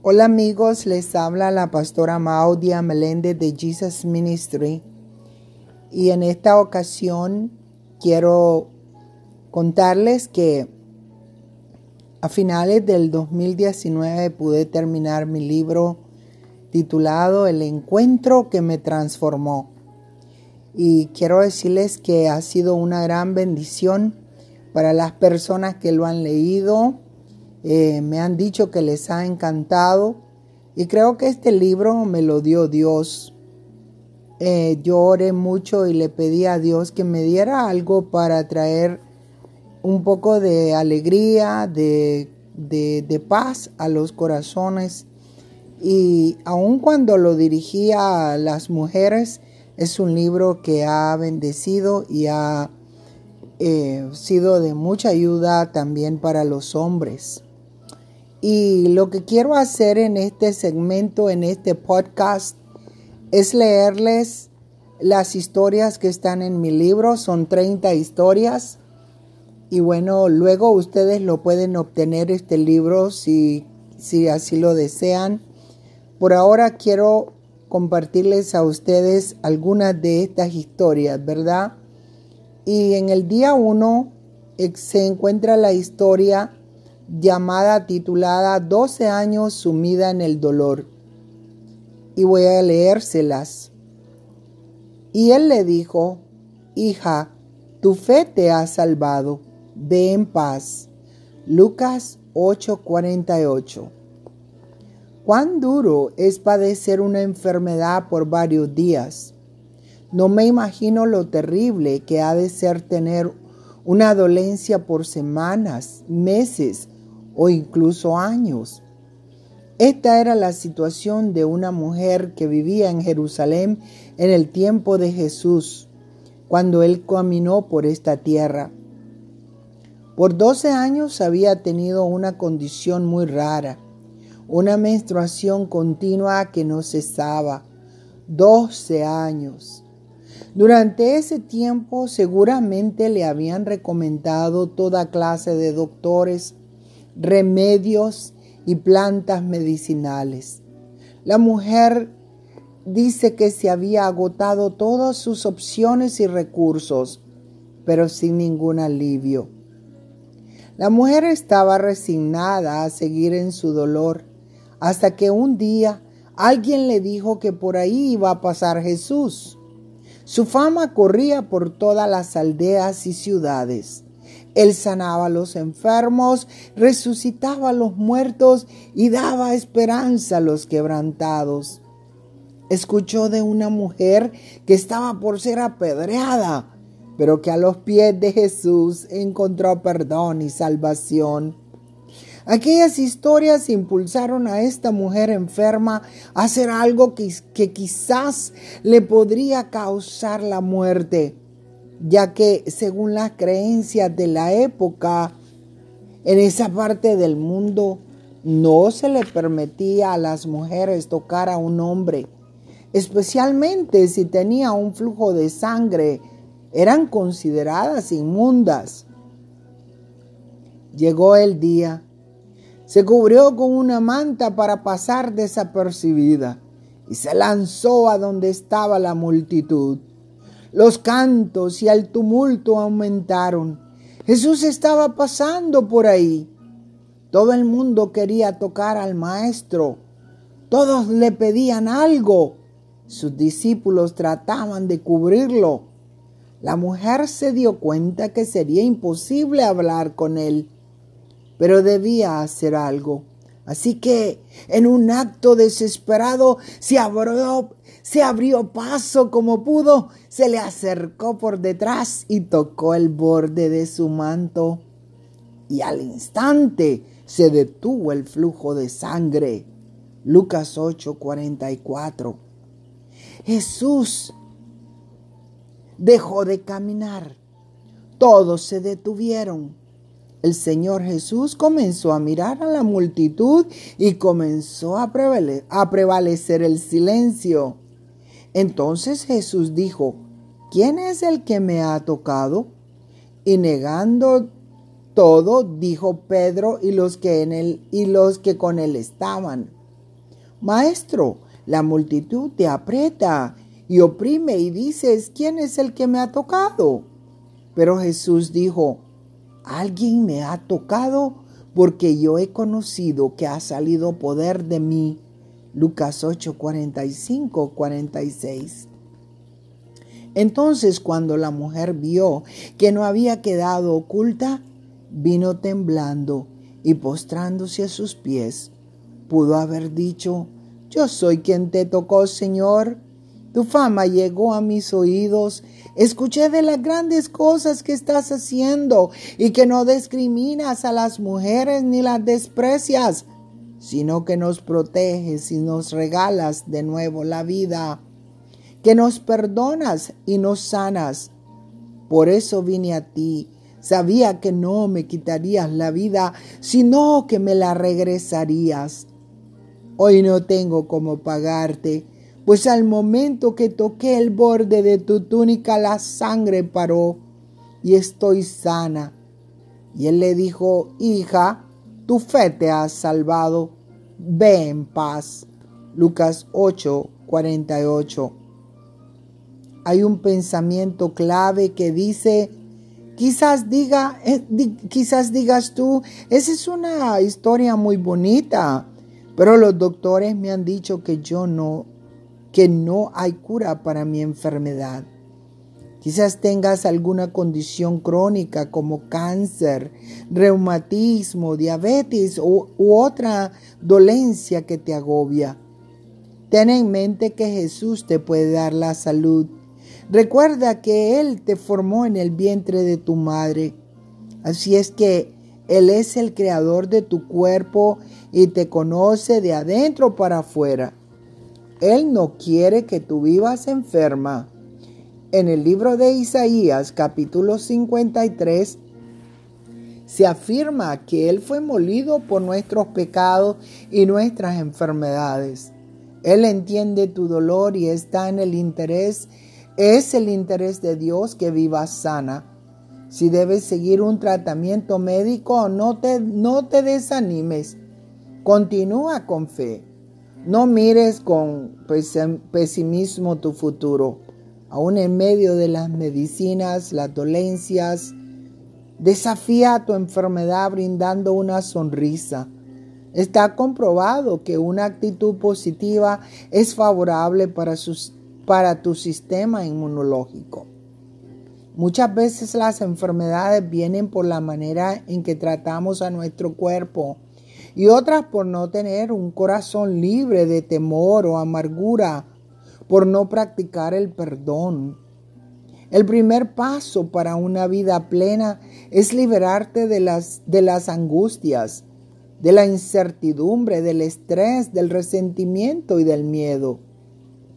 Hola amigos, les habla la pastora Maudia Meléndez de Jesus Ministry y en esta ocasión quiero contarles que a finales del 2019 pude terminar mi libro titulado El encuentro que me transformó. Y quiero decirles que ha sido una gran bendición para las personas que lo han leído. Eh, me han dicho que les ha encantado y creo que este libro me lo dio Dios. Eh, yo oré mucho y le pedí a Dios que me diera algo para traer un poco de alegría, de, de paz a los corazones. Y aun cuando lo dirigía a las mujeres, es un libro que ha bendecido y ha eh, sido de mucha ayuda también para los hombres. Y lo que quiero hacer en este segmento, en este podcast, es leerles las historias que están en mi libro. Son 30 historias. Y bueno, luego ustedes lo pueden obtener este libro si, si así lo desean. Por ahora quiero compartirles a ustedes algunas de estas historias, ¿verdad? Y en el día 1 se encuentra la historia llamada, titulada 12 años sumida en el dolor. Y voy a leérselas. Y él le dijo, hija, tu fe te ha salvado, ve en paz. Lucas 8:48 Cuán duro es padecer una enfermedad por varios días. No me imagino lo terrible que ha de ser tener una dolencia por semanas, meses o incluso años. Esta era la situación de una mujer que vivía en Jerusalén en el tiempo de Jesús, cuando él caminó por esta tierra. Por doce años había tenido una condición muy rara una menstruación continua que no cesaba, 12 años. Durante ese tiempo seguramente le habían recomendado toda clase de doctores, remedios y plantas medicinales. La mujer dice que se había agotado todas sus opciones y recursos, pero sin ningún alivio. La mujer estaba resignada a seguir en su dolor hasta que un día alguien le dijo que por ahí iba a pasar Jesús. Su fama corría por todas las aldeas y ciudades. Él sanaba a los enfermos, resucitaba a los muertos y daba esperanza a los quebrantados. Escuchó de una mujer que estaba por ser apedreada, pero que a los pies de Jesús encontró perdón y salvación. Aquellas historias impulsaron a esta mujer enferma a hacer algo que, que, quizás le podría causar la muerte, ya que según las creencias de la época, en esa parte del mundo no se le permitía a las mujeres tocar a un hombre, especialmente si tenía un flujo de sangre, eran consideradas inmundas. Llegó el día se cubrió con una manta para pasar desapercibida y se lanzó a donde estaba la multitud. Los cantos y el tumulto aumentaron. Jesús estaba pasando por ahí. Todo el mundo quería tocar al maestro. Todos le pedían algo. Sus discípulos trataban de cubrirlo. La mujer se dio cuenta que sería imposible hablar con él pero debía hacer algo. Así que en un acto desesperado se abrió, se abrió paso como pudo, se le acercó por detrás y tocó el borde de su manto. Y al instante se detuvo el flujo de sangre. Lucas 8:44. Jesús dejó de caminar. Todos se detuvieron el Señor Jesús comenzó a mirar a la multitud y comenzó a, prevalecer el silencio. Entonces Jesús dijo, ¿quién es el que me ha tocado? Y negando todo, dijo Pedro y los que en él y los que con él estaban. Maestro, la multitud te aprieta y oprime y dices, ¿quién es el que me ha tocado? Pero Jesús dijo, alguien me ha tocado porque yo he conocido que ha salido poder de mí. Lucas 8, 45, 46. Entonces cuando la mujer vio que no había quedado oculta, vino temblando y postrándose a sus pies, pudo haber dicho, yo soy quien te tocó, Señor. Tu fama llegó a mis oídos. Escuché de las grandes cosas que estás haciendo y que no discriminas a las mujeres ni las desprecias, sino que nos proteges y nos regalas de nuevo la vida, que nos perdonas y nos sanas. Por eso vine a ti. Sabía que no me quitarías la vida, sino que me la regresarías. Hoy no tengo cómo pagarte, pues al momento que toqué el borde de tu túnica la sangre paró y estoy sana. Y él le dijo, hija, tu fe te ha salvado, ve en paz. Lucas 8, 48. Hay un pensamiento clave que dice, quizás diga, eh, quizás digas tú, esa es una historia muy bonita pero los doctores me han dicho que yo no, que no hay cura para mi enfermedad. Quizás tengas alguna condición crónica como cáncer, reumatismo, diabetes u, otra dolencia que te agobia. Ten en mente que Jesús te puede dar la salud. Recuerda que Él te formó en el vientre de tu madre. Así es que Él es el creador de tu cuerpo y te conoce de adentro para afuera. Él no quiere que tú vivas enferma. En el libro de Isaías capítulo 53 se afirma que Él fue molido por nuestros pecados y nuestras enfermedades. Él entiende tu dolor y está en el interés, es el interés de Dios que vivas sana. Si debes seguir un tratamiento médico, no te, no te desanimes. Continúa con fe. No mires con pesimismo tu futuro. Aún en medio de las medicinas, las dolencias, desafía tu enfermedad brindando una sonrisa. Está comprobado que una actitud positiva es favorable para, para tu sistema inmunológico. Muchas veces las enfermedades vienen por la manera en que tratamos a nuestro cuerpo y otras por no tener un corazón libre de temor o amargura, por no practicar el perdón. El primer paso para una vida plena es liberarte de las, de las angustias, de la incertidumbre, del estrés, del resentimiento y del miedo.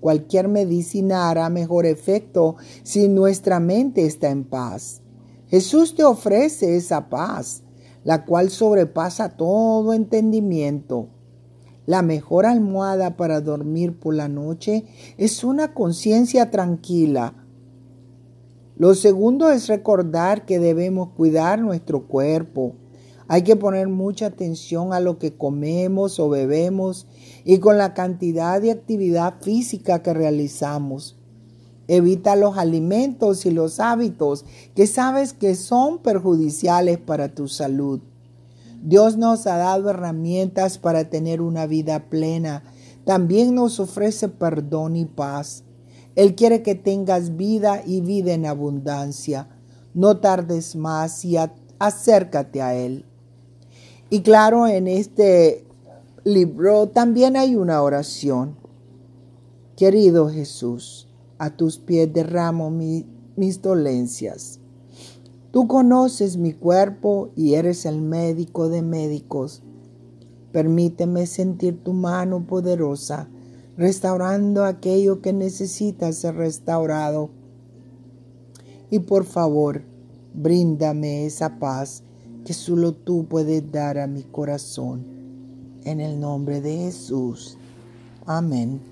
Cualquier medicina hará mejor efecto si nuestra mente está en paz. Jesús te ofrece esa paz la cual sobrepasa todo entendimiento. La mejor almohada para dormir por la noche es una conciencia tranquila. Lo segundo es recordar que debemos cuidar nuestro cuerpo. Hay que poner mucha atención a lo que comemos o bebemos y con la cantidad de actividad física que realizamos. Evita los alimentos y los hábitos que sabes que son perjudiciales para tu salud. Dios nos ha dado herramientas para tener una vida plena. También nos ofrece perdón y paz. Él quiere que tengas vida y vida en abundancia. No tardes más y acércate a Él. Y claro, en este libro también hay una oración. Querido Jesús, a tus pies derramo mis dolencias. Tú conoces mi cuerpo y eres el médico de médicos. Permíteme sentir tu mano poderosa, restaurando aquello que necesita ser restaurado. Y por favor, bríndame esa paz que solo tú puedes dar a mi corazón. En el nombre de Jesús. Amén.